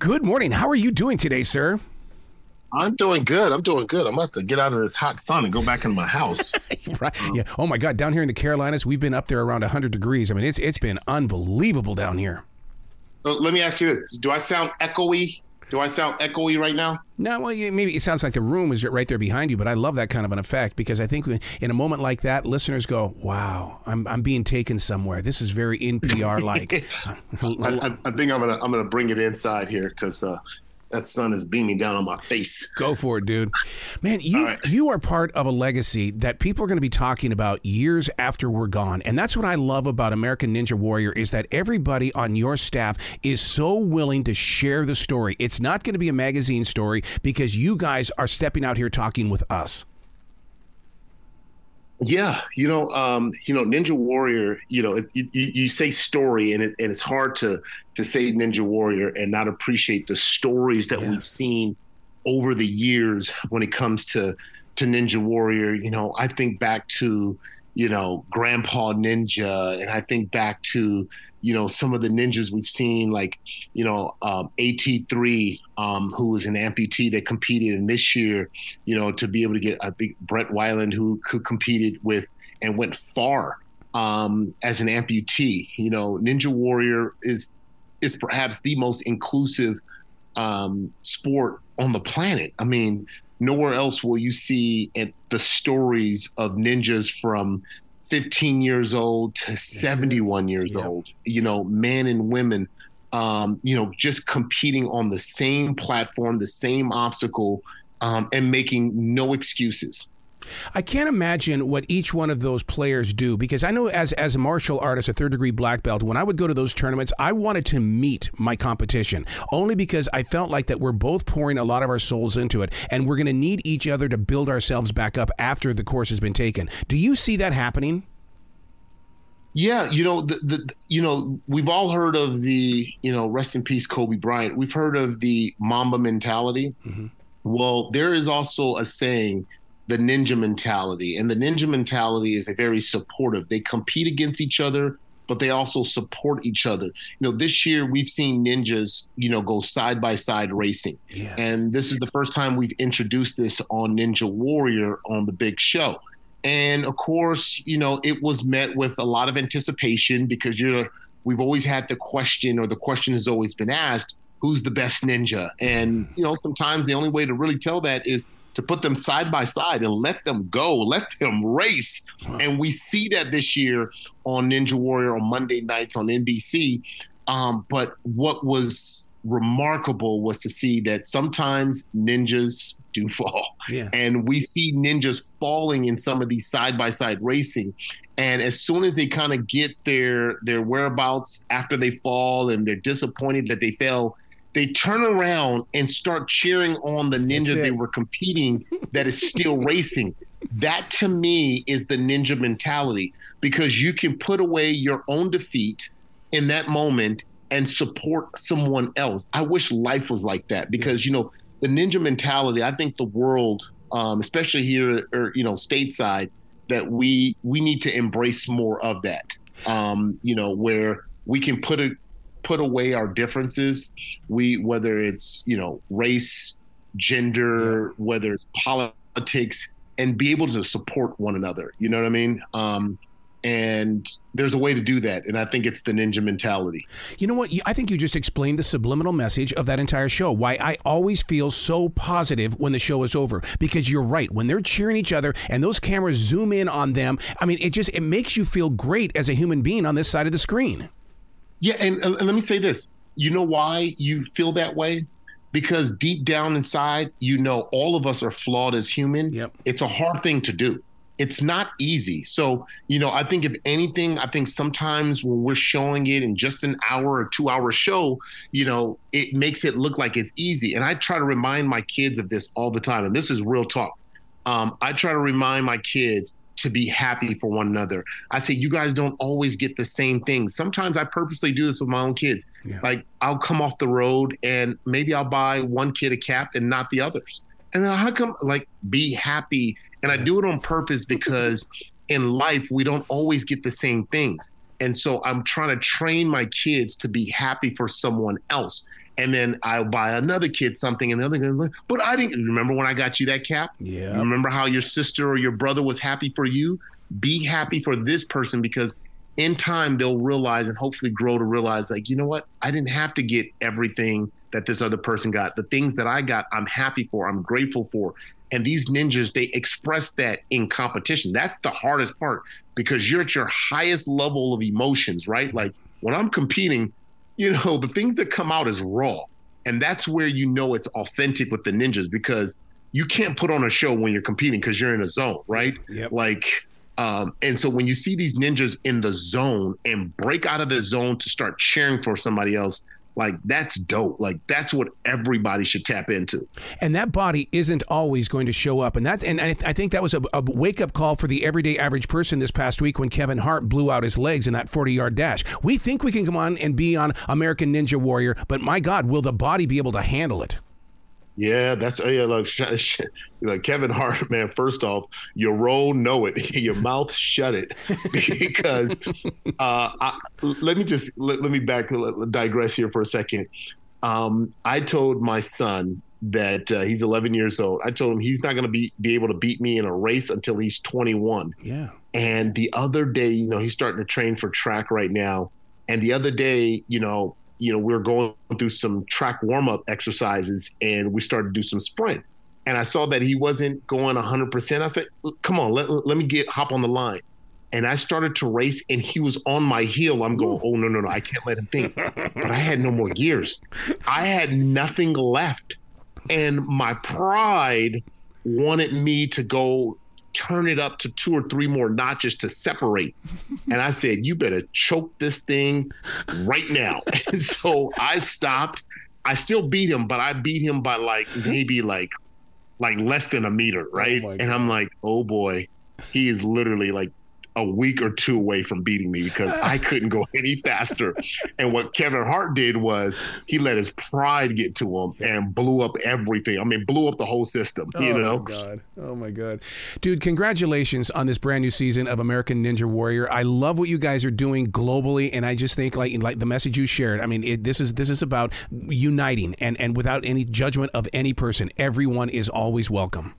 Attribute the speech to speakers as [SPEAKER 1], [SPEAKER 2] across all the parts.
[SPEAKER 1] Good morning. How are you doing today, sir?
[SPEAKER 2] I'm doing good. I'm doing good. I'm about to get out of this hot sun and go back into my house.
[SPEAKER 1] right. Yeah. Oh my God. Down here in the Carolinas, we've been up there around 100 degrees. I mean, it's it's been unbelievable down here.
[SPEAKER 2] So let me ask you this: Do I sound echoey? Do I sound echoey right now?
[SPEAKER 1] No, well, maybe it sounds like the room is right there behind you, but I love that kind of an effect because I think in a moment like that, listeners go, "Wow, I'm, I'm being taken somewhere. This is very NPR like."
[SPEAKER 2] I, I, I, think I'm gonna I'm gonna bring it inside here because uh, that sun is beaming down on my face.
[SPEAKER 1] Go for it, dude. Man, you right. you are part of a legacy that people are going to be talking about years after we're gone. And that's what I love about American Ninja Warrior is that everybody on your staff is so willing to share the story. It's not going to be a magazine story because you guys are stepping out here talking with us.
[SPEAKER 2] Yeah, you know, um, you know, Ninja Warrior. You know, it, you, you say story, and it, and it's hard to to say Ninja Warrior and not appreciate the stories that yeah. we've seen over the years when it comes to to Ninja Warrior. You know, I think back to you know Grandpa Ninja, and I think back to you know some of the ninjas we've seen, like you know um, AT3, um, who was an amputee that competed in this year, you know, to be able to get I think Brett Weiland, who, who competed with and went far um, as an amputee. You know, Ninja Warrior is is perhaps the most inclusive um, sport on the planet. I mean, nowhere else will you see the stories of ninjas from 15 years old to 71 years old, you know, men and women, um, you know, just competing on the same platform, the same obstacle, um, and making no excuses.
[SPEAKER 1] I can't imagine what each one of those players do because I know as as a martial artist, a third degree black belt, when I would go to those tournaments, I wanted to meet my competition only because I felt like that we're both pouring a lot of our souls into it and we're going to need each other to build ourselves back up after the course has been taken. Do you see that happening?
[SPEAKER 2] Yeah, you know, the, the you know, we've all heard of the, you know, rest in peace Kobe Bryant. We've heard of the Mamba mentality. Mm-hmm. Well, there is also a saying the ninja mentality. And the ninja mentality is a very supportive. They compete against each other, but they also support each other. You know, this year we've seen ninjas, you know, go side by side racing. Yes. And this is the first time we've introduced this on Ninja Warrior on the big show. And of course, you know, it was met with a lot of anticipation because you're we've always had the question or the question has always been asked, who's the best ninja? And, you know, sometimes the only way to really tell that is to put them side by side and let them go, let them race. Wow. And we see that this year on Ninja Warrior on Monday nights on NBC. Um, but what was remarkable was to see that sometimes ninjas do fall. Yeah. And we see ninjas falling in some of these side by side racing. And as soon as they kind of get their their whereabouts after they fall and they're disappointed that they fell, they turn around and start cheering on the ninja they were competing that is still racing. That to me is the ninja mentality because you can put away your own defeat in that moment and support someone else. I wish life was like that because you know the ninja mentality. I think the world, um, especially here or you know stateside, that we we need to embrace more of that. Um, you know where we can put a put away our differences. We whether it's you know race, gender, whether it's politics, and be able to support one another. You know what I mean? Um, and there's a way to do that and i think it's the ninja mentality
[SPEAKER 1] you know what i think you just explained the subliminal message of that entire show why i always feel so positive when the show is over because you're right when they're cheering each other and those cameras zoom in on them i mean it just it makes you feel great as a human being on this side of the screen
[SPEAKER 2] yeah, and, and let me say this. You know why you feel that way? Because deep down inside, you know all of us are flawed as human. Yep. It's a hard thing to do. It's not easy. So, you know, I think if anything, I think sometimes when we're showing it in just an hour or two hour show, you know, it makes it look like it's easy. And I try to remind my kids of this all the time. And this is real talk. Um, I try to remind my kids to be happy for one another. I say, you guys don't always get the same things. Sometimes I purposely do this with my own kids. Yeah. Like I'll come off the road and maybe I'll buy one kid a cap and not the others. And then how come like be happy? And I do it on purpose because in life we don't always get the same things. And so I'm trying to train my kids to be happy for someone else and then I'll buy another kid something, and the other kid, but I didn't remember when I got you that cap.
[SPEAKER 1] Yeah.
[SPEAKER 2] Remember how your sister or your brother was happy for you? Be happy for this person because in time they'll realize and hopefully grow to realize, like, you know what? I didn't have to get everything that this other person got. The things that I got, I'm happy for, I'm grateful for. And these ninjas, they express that in competition. That's the hardest part because you're at your highest level of emotions, right? Like when I'm competing, you know, the things that come out is raw. And that's where you know it's authentic with the ninjas because you can't put on a show when you're competing because you're in a zone, right?
[SPEAKER 1] Yep.
[SPEAKER 2] Like, um, and so when you see these ninjas in the zone and break out of the zone to start cheering for somebody else, like that's dope. Like that's what everybody should tap into.
[SPEAKER 1] And that body isn't always going to show up. And that, and I, I think that was a, a wake up call for the everyday average person this past week when Kevin Hart blew out his legs in that 40 yard dash. We think we can come on and be on American Ninja Warrior, but my God, will the body be able to handle it?
[SPEAKER 2] Yeah, that's oh, yeah. Like, sh- sh- like Kevin Hart, man. First off, your role, know it. Your mouth, shut it, because uh, I, let me just let, let me back digress here for a second. Um, I told my son that uh, he's 11 years old. I told him he's not going to be be able to beat me in a race until he's 21.
[SPEAKER 1] Yeah.
[SPEAKER 2] And the other day, you know, he's starting to train for track right now. And the other day, you know, you know, we were going through some track warm up exercises and we started to do some sprint. And I saw that he wasn't going 100%. I said, come on, let, let me get hop on the line. And I started to race and he was on my heel. I'm going, oh, no, no, no, I can't let him think. but I had no more gears. I had nothing left. And my pride wanted me to go turn it up to two or three more notches to separate. And I said, You better choke this thing right now. And so I stopped. I still beat him, but I beat him by like maybe like like less than a meter, oh right? Oh and I'm like, oh boy, he is literally like a week or two away from beating me because I couldn't go any faster. And what Kevin Hart did was he let his pride get to him and blew up everything. I mean, blew up the whole system. You
[SPEAKER 1] oh
[SPEAKER 2] know?
[SPEAKER 1] my god! Oh my god, dude! Congratulations on this brand new season of American Ninja Warrior. I love what you guys are doing globally, and I just think like like the message you shared. I mean, it, this is this is about uniting and and without any judgment of any person. Everyone is always welcome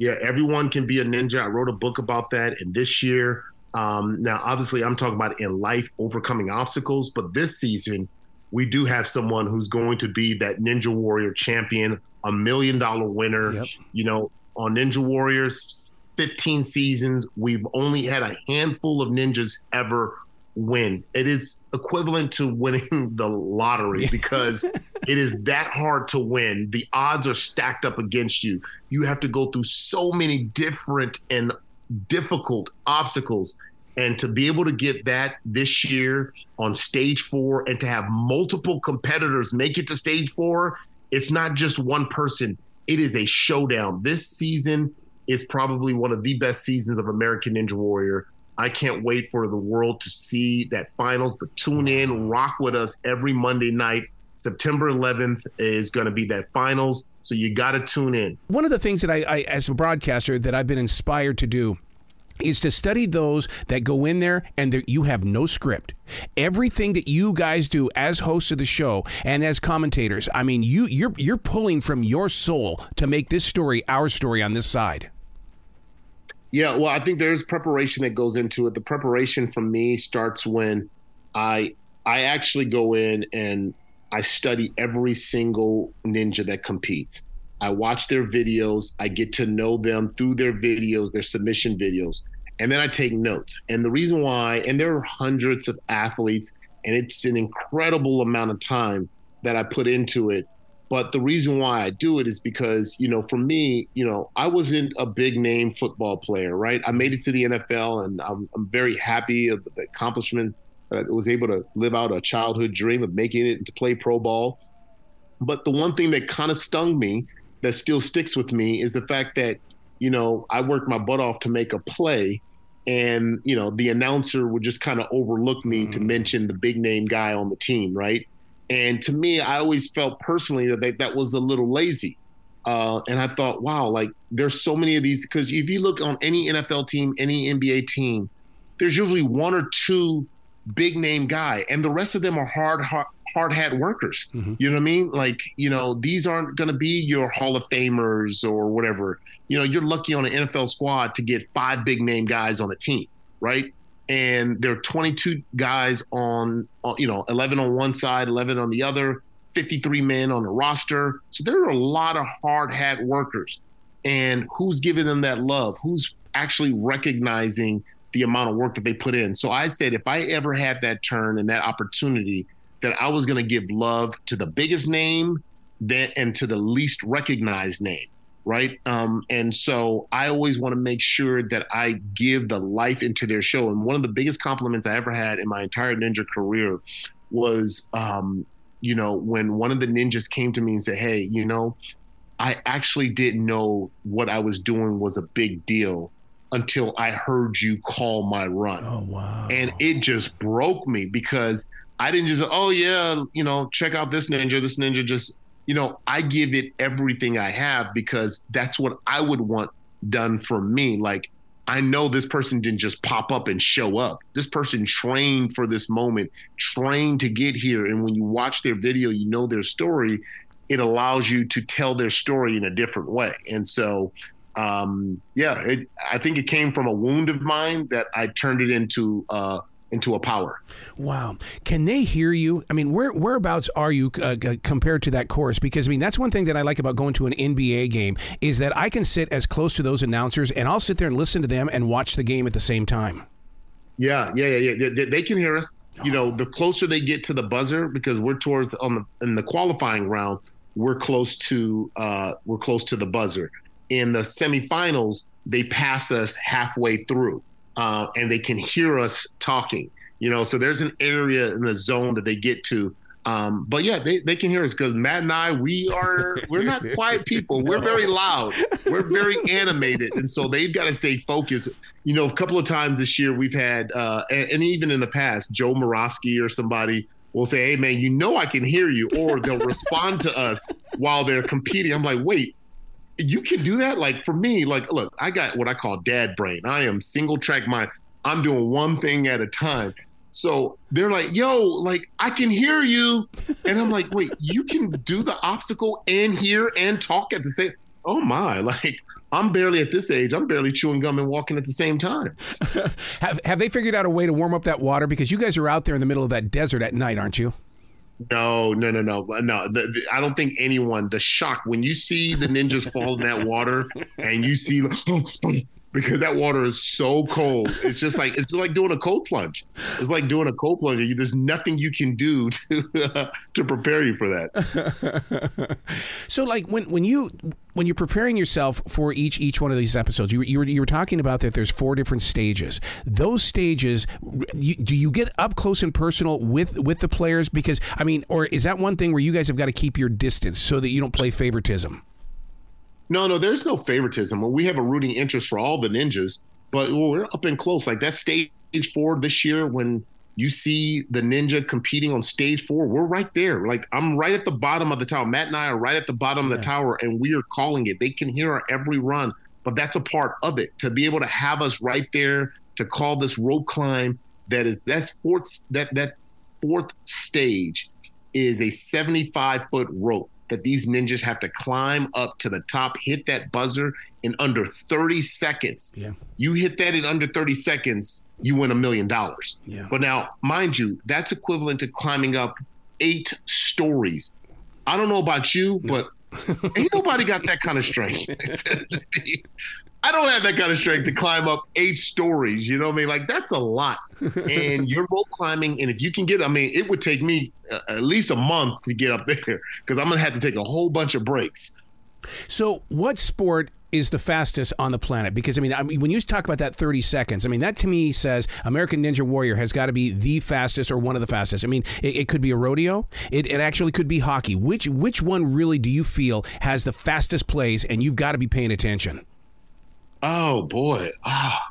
[SPEAKER 2] yeah, everyone can be a ninja. I wrote a book about that. And this year, um, now obviously I'm talking about in life overcoming obstacles, but this season we do have someone who's going to be that Ninja Warrior champion, a million dollar winner.
[SPEAKER 1] Yep.
[SPEAKER 2] You know, on Ninja Warriors, 15 seasons, we've only had a handful of ninjas ever win. It is equivalent to winning the lottery because it is that hard to win. The odds are stacked up against you. You have to go through so many different and difficult obstacles. And to be able to get that this year on stage four and to have multiple competitors make it to stage four, it's not just one person, it is a showdown. This season is probably one of the best seasons of American Ninja Warrior. I can't wait for the world to see that finals. But tune in, rock with us every Monday night. September 11th is going to be that finals. So you got to tune in.
[SPEAKER 1] One of the things that I, I, as a broadcaster, that I've been inspired to do is to study those that go in there and you have no script. Everything that you guys do as hosts of the show and as commentators, I mean, you you're you're pulling from your soul to make this story our story on this side.
[SPEAKER 2] Yeah, well, I think there's preparation that goes into it. The preparation for me starts when I I actually go in and I study every single ninja that competes. I watch their videos, I get to know them through their videos, their submission videos, and then I take notes. And the reason why, and there are hundreds of athletes, and it's an incredible amount of time that I put into it but the reason why I do it is because, you know, for me, you know, I wasn't a big name football player, right? I made it to the NFL and I'm, I'm very happy of the accomplishment that I was able to live out a childhood dream of making it to play pro ball. But the one thing that kind of stung me that still sticks with me is the fact that, you know, I worked my butt off to make a play and, you know, the announcer would just kind of overlook me mm. to mention the big name guy on the team, right? And to me, I always felt personally that they, that was a little lazy. Uh, and I thought, wow, like there's so many of these because if you look on any NFL team, any NBA team, there's usually one or two big name guy, and the rest of them are hard, hard hard hat workers. Mm-hmm. You know what I mean? Like, you know, these aren't going to be your Hall of Famers or whatever. You know, you're lucky on an NFL squad to get five big name guys on the team, right? And there are 22 guys on, uh, you know, 11 on one side, 11 on the other, 53 men on the roster. So there are a lot of hard hat workers. And who's giving them that love? Who's actually recognizing the amount of work that they put in. So I said, if I ever had that turn and that opportunity, that I was going to give love to the biggest name that, and to the least recognized name. Right. Um, and so I always want to make sure that I give the life into their show. And one of the biggest compliments I ever had in my entire ninja career was, um, you know, when one of the ninjas came to me and said, Hey, you know, I actually didn't know what I was doing was a big deal until I heard you call my run.
[SPEAKER 1] Oh wow.
[SPEAKER 2] And it just broke me because I didn't just oh yeah, you know, check out this ninja, this ninja just you know, I give it everything I have because that's what I would want done for me. Like I know this person didn't just pop up and show up. This person trained for this moment, trained to get here. And when you watch their video, you know their story. It allows you to tell their story in a different way. And so um, yeah, it, I think it came from a wound of mine that I turned it into uh, into a power.
[SPEAKER 1] Wow! Can they hear you? I mean, where whereabouts are you uh, compared to that course? Because I mean, that's one thing that I like about going to an NBA game is that I can sit as close to those announcers and I'll sit there and listen to them and watch the game at the same time.
[SPEAKER 2] Yeah, yeah, yeah, yeah. They, they can hear us. You know, the closer they get to the buzzer, because we're towards on the in the qualifying round, we're close to uh, we're close to the buzzer in the semifinals, they pass us halfway through uh, and they can hear us talking. You know, so there's an area in the zone that they get to. Um, but yeah, they, they can hear us because Matt and I, we are we're not quiet people. We're very loud. We're very animated, and so they've got to stay focused. You know, a couple of times this year we've had, uh, and, and even in the past, Joe Moravsky or somebody will say, "Hey, man, you know I can hear you," or they'll respond to us while they're competing. I'm like, wait, you can do that. Like for me, like look, I got what I call dad brain. I am single track mind. I'm doing one thing at a time. So they're like, yo, like I can hear you. And I'm like, wait, you can do the obstacle and hear and talk at the same oh my, like I'm barely at this age. I'm barely chewing gum and walking at the same time.
[SPEAKER 1] have have they figured out a way to warm up that water? Because you guys are out there in the middle of that desert at night, aren't you?
[SPEAKER 2] No, no, no, no, no. The, the, I don't think anyone. The shock when you see the ninjas fall in that water, and you see because that water is so cold. It's just like it's like doing a cold plunge. It's like doing a cold plunge. There's nothing you can do to uh, to prepare you for that.
[SPEAKER 1] so, like when when you when you're preparing yourself for each each one of these episodes, you, you were you were talking about that there's four different stages. Those stages, you, do you get up close and personal with with the players? Because I mean, or is that one thing where you guys have got to keep your distance so that you don't play favoritism?
[SPEAKER 2] No, no, there's no favoritism. We have a rooting interest for all the ninjas, but we're up and close. Like that stage four this year, when you see the ninja competing on stage four, we're right there. Like I'm right at the bottom of the tower. Matt and I are right at the bottom yeah. of the tower, and we are calling it. They can hear our every run, but that's a part of it. To be able to have us right there to call this rope climb that is that's fourth that that fourth stage is a 75 foot rope that these ninjas have to climb up to the top, hit that buzzer in under 30 seconds.
[SPEAKER 1] Yeah.
[SPEAKER 2] You hit that in under 30 seconds, you win a million dollars.
[SPEAKER 1] Yeah.
[SPEAKER 2] But now, mind you, that's equivalent to climbing up eight stories. I don't know about you, no. but ain't nobody got that kind of strength. I don't have that kind of strength to climb up eight stories. You know what I mean? Like that's a lot. and you're rope climbing, and if you can get, I mean, it would take me uh, at least a month to get up there because I'm gonna have to take a whole bunch of breaks.
[SPEAKER 1] So, what sport is the fastest on the planet? Because I mean, I mean, when you talk about that 30 seconds, I mean, that to me says American Ninja Warrior has got to be the fastest or one of the fastest. I mean, it, it could be a rodeo. It, it, actually could be hockey. Which which one really do you feel has the fastest plays, and you've got to be paying attention?
[SPEAKER 2] Oh boy. Ah.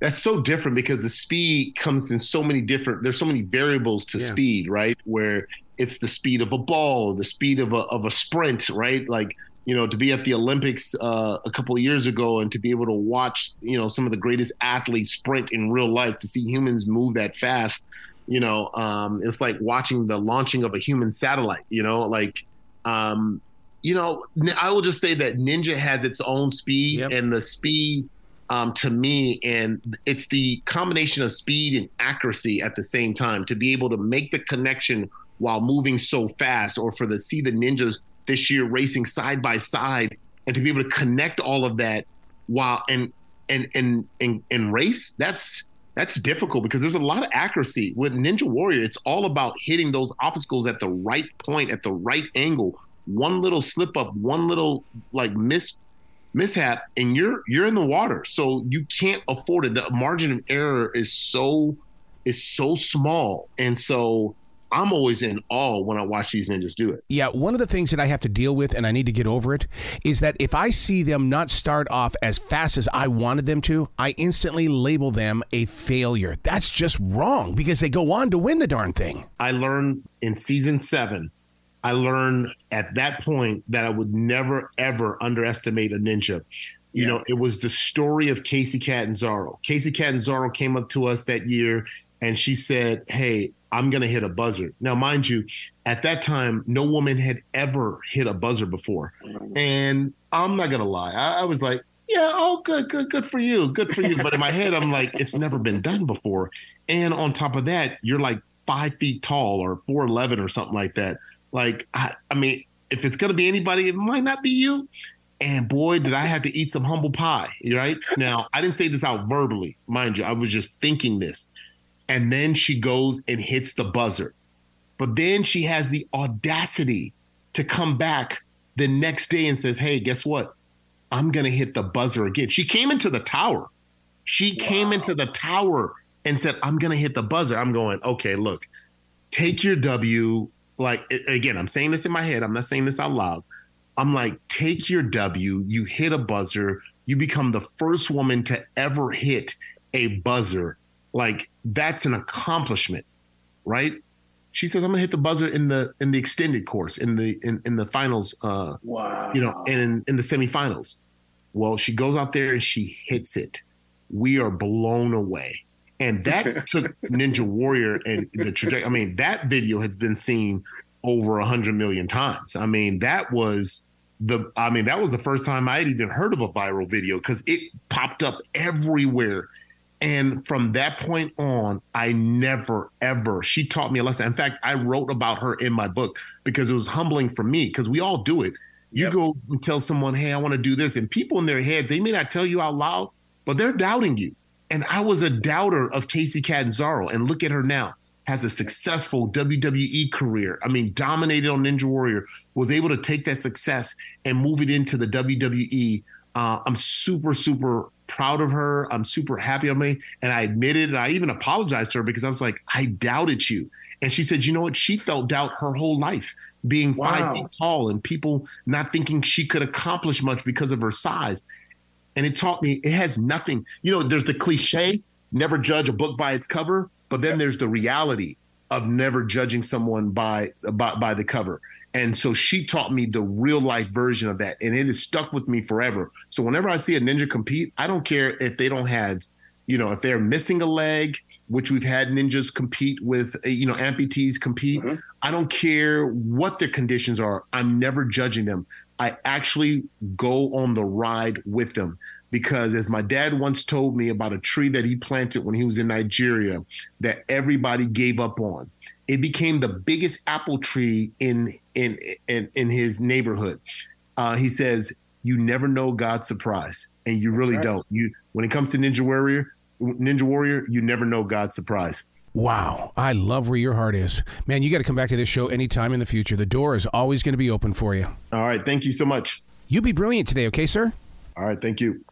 [SPEAKER 2] That's so different because the speed comes in so many different there's so many variables to yeah. speed, right? Where it's the speed of a ball, the speed of a of a sprint, right? Like you know, to be at the Olympics uh, a couple of years ago and to be able to watch, you know, some of the greatest athletes sprint in real life, to see humans move that fast, You know, um, it's like watching the launching of a human satellite. You know, like, um, you know, I will just say that Ninja has its own speed, yep. and the speed um, to me, and it's the combination of speed and accuracy at the same time to be able to make the connection while moving so fast, or for the see the ninjas this year racing side by side, and to be able to connect all of that while and and and and, and race. That's that's difficult because there's a lot of accuracy with Ninja Warrior. It's all about hitting those obstacles at the right point, at the right angle. One little slip up, one little like miss mishap, and you're you're in the water. So you can't afford it. The margin of error is so is so small, and so I'm always in awe when I watch these ninjas do it.
[SPEAKER 1] Yeah, one of the things that I have to deal with, and I need to get over it, is that if I see them not start off as fast as I wanted them to, I instantly label them a failure. That's just wrong because they go on to win the darn thing.
[SPEAKER 2] I learned in season seven, I learned at that point that I would never, ever underestimate a ninja. You yeah. know, it was the story of Kacy Catanzaro. Kacy Catanzaro came up to us that year and she said, Hey, I'm going to hit a buzzer. Now, mind you, at that time, no woman had ever hit a buzzer before. Mm-hmm. And I'm not going to lie. I, I, was like, yeah, oh, good, good, good for you. Good for you. But in my head, I'm like, it's never been done before. And on top of that, you're like five feet tall or 4'11 or something like that. Like, I, I mean, if it's going to be anybody, it might not be you. And boy, did I have to eat some humble pie, right? Now, I didn't say this out verbally, mind you. I was just thinking this and then she goes and hits the buzzer. But then she has the audacity to come back the next day and says, Hey, guess what? I'm going to hit the buzzer again. She came into the tower. She wow. came into the tower and said, I'm going to hit the buzzer. I'm going, okay, look, take your W. Like, again, I'm saying this in my head. I'm not saying this out loud. I'm like, take your W. You hit a buzzer. You become the first woman to ever hit a buzzer like that's an accomplishment, right? She says, "I'm gonna hit the buzzer in the in the extended course in the in, in the finals. Uh, wow. You know, and in, in the semifinals. Well, she goes out there and she hits it. We are blown away, and that took Ninja Warrior and the trajectory. I mean, that video has been seen over a hundred million times. I mean, that was the I mean, that was the first time I had even heard of a viral video because it popped up everywhere and from that point on, I never, ever, she taught me a lesson. In fact, I wrote about her in my book because it was humbling for me because we all do it. You yep. go and tell someone, hey, I want to do this. And people in their head, they may not tell you out loud, but they're doubting you. And I was a doubter of Kacy Catanzaro. And look at her now. Has a successful WWE career. I mean, dominated on Ninja Warrior, was able to take that success and move it into the WWE. Uh, I'm super, super proud of her. I'm super happy of me. And I admitted, and I even apologized to her because I was like, I doubted you. And she said, you know what? She felt doubt her whole life, being wow. five feet tall and people not thinking she could accomplish much because of her size. And it taught me it has nothing, you know, there's the cliche, never judge a book by its cover, but then there's the reality of never judging someone by by, by the cover. And so she taught me the real life version of that. And it has stuck with me forever. So whenever I see a ninja compete, I don't care if they don't have, you know, if they're missing a leg, which we've had ninjas compete with, uh, you know, amputees compete. Mm-hmm. I don't care what their conditions are. I'm never judging them. I actually go on the ride with them because as my dad once told me about a tree that he planted when he was in Nigeria that everybody gave up on it became the biggest apple tree in in in, in his neighborhood. Uh, he says, "You never know God's surprise, and you really right. don't. You when it comes to Ninja Warrior, Ninja Warrior, you never know God's surprise."
[SPEAKER 1] Wow, I love where your heart is. Man, you got to come back to this show anytime in the future. The door is always going to be open for you.
[SPEAKER 2] All right, thank you so much.
[SPEAKER 1] You be brilliant today, okay, sir?
[SPEAKER 2] All right, thank you.